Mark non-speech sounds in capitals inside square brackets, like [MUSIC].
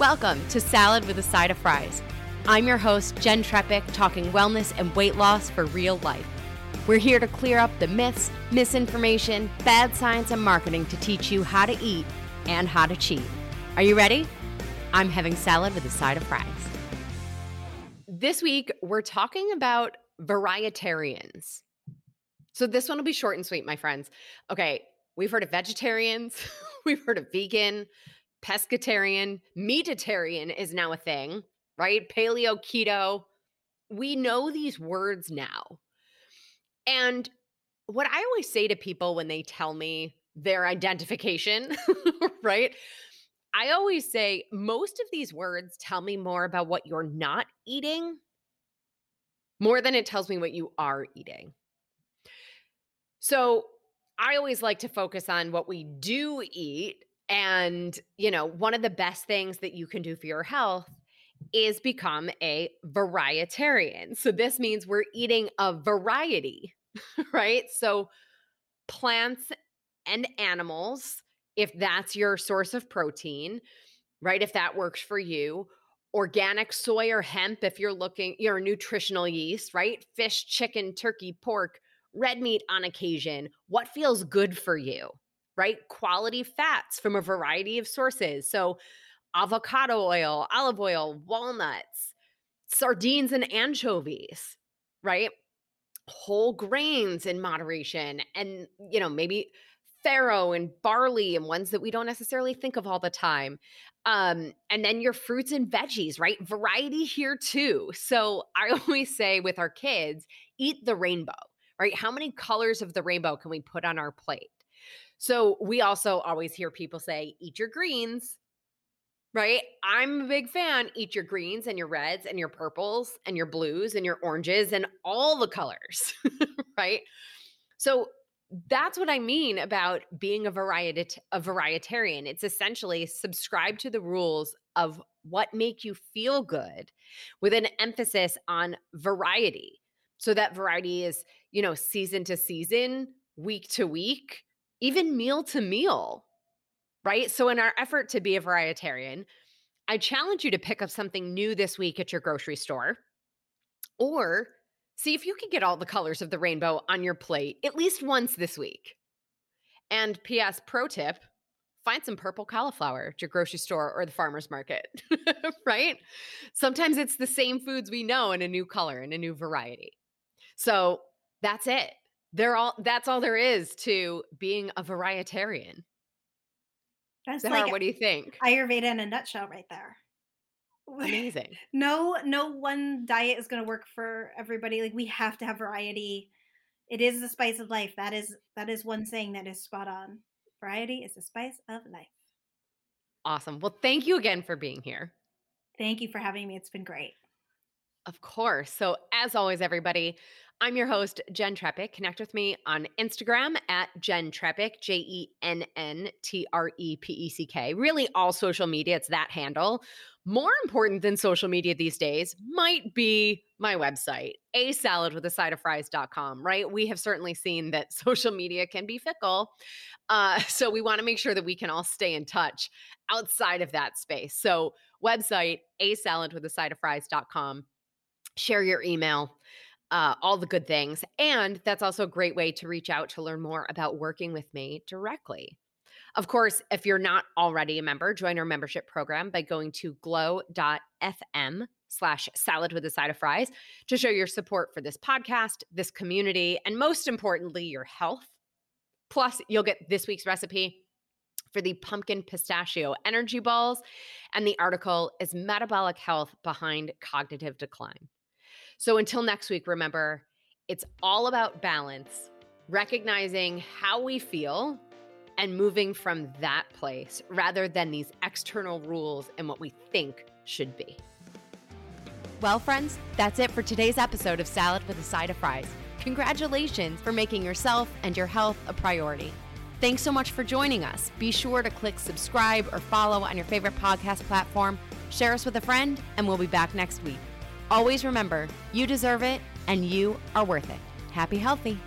Welcome to Salad with a Side of Fries. I'm your host, Jenn Trepeck, talking wellness and weight loss for real life. We're here to clear up the myths, misinformation, bad science, and marketing to teach you how to eat and how to cheat. Are you ready? I'm having salad with a side of fries. This week, we're talking about varietarians. So, this one will be short and sweet, my friends. Okay, we've heard of vegetarians, [LAUGHS] we've heard of vegan, pescatarian, meatitarian is now a thing, right? Paleo, keto. We know these words now. And what I always say to people when they tell me their identification, [LAUGHS] right? I always say most of these words tell me more about what you're not eating more than it tells me what you are eating. So I always like to focus on what we do eat and, you know, one of the best things that you can do for your health is become a varietarian. So this means we're eating a variety, [LAUGHS] right? So plants and animals, if that's your source of protein, right? If that works for you, organic soy or hemp, if you're looking, you're nutritional yeast, right? Fish, chicken, turkey, pork, red meat on occasion. What feels good for you? Right? Quality fats from a variety of sources. So, avocado oil, olive oil, walnuts, sardines and anchovies, right? Whole grains in moderation, and, you know, maybe farro and barley and ones that we don't necessarily think of all the time. Um, and then your fruits and veggies, right? Variety here too. So I [LAUGHS] always say with our kids, eat the rainbow, right? How many colors of the rainbow can we put on our plate? So we also always hear people say, eat your greens, right? I'm a big fan. Eat your greens and your reds and your purples and your blues and your oranges and all the colors, [LAUGHS] right? So that's what I mean about being a variety a varietarian. It's essentially subscribe to the rules of what make you feel good with an emphasis on variety. So that variety is, you know, season to season, week to week, even meal to meal, right? So, in our effort to be a varietarian, I challenge you to pick up something new this week at your grocery store or see if you can get all the colors of the rainbow on your plate at least once this week. And P.S. Pro tip find some purple cauliflower at your grocery store or the farmer's market, [LAUGHS] right? Sometimes it's the same foods we know in a new color and a new variety. So that's it. They're all that's all there is to being a varietarian. That's Zahara, like what do you think? Ayurveda in a nutshell right there. Amazing. [LAUGHS] no no one diet is going to work for everybody. Like we have to have variety. It is the spice of life. That is that is one saying that is spot on. Variety is the spice of life. Awesome. Well, thank you again for being here. Thank you for having me. It's been great. Of course. So, as always, everybody, I'm your host, Jenn Trepeck. Connect with me on Instagram at Jenn Trepeck, J E N N T R E P E C K. Really, all social media, it's that handle. More important than social media these days might be my website, a salad with a side of fries.com, right? We have certainly seen that [LAUGHS] social media can be fickle. Uh, so, we want to make sure that we can all stay in touch outside of that space. So, website, a salad with a side of fries.com. Share your email uh, all the good things. And that's also a great way to reach out to learn more about working with me directly. Of course, if you're not already a member, join our membership program by going to glow.fm slash salad with a side of fries to show your support for this podcast, this community, and most importantly, your health. Plus, you'll get this week's recipe for the pumpkin pistachio energy balls. And the article is Metabolic Health Behind Cognitive Decline. So until next week, remember, it's all about balance, recognizing how we feel and moving from that place rather than these external rules and what we think should be. Well, friends, that's it for today's episode of Salad with a Side of Fries. Congratulations for making yourself and your health a priority. Thanks so much for joining us. Be sure to click subscribe or follow on your favorite podcast platform, share us with a friend, and we'll be back next week. Always remember, you deserve it and you are worth it. Happy healthy.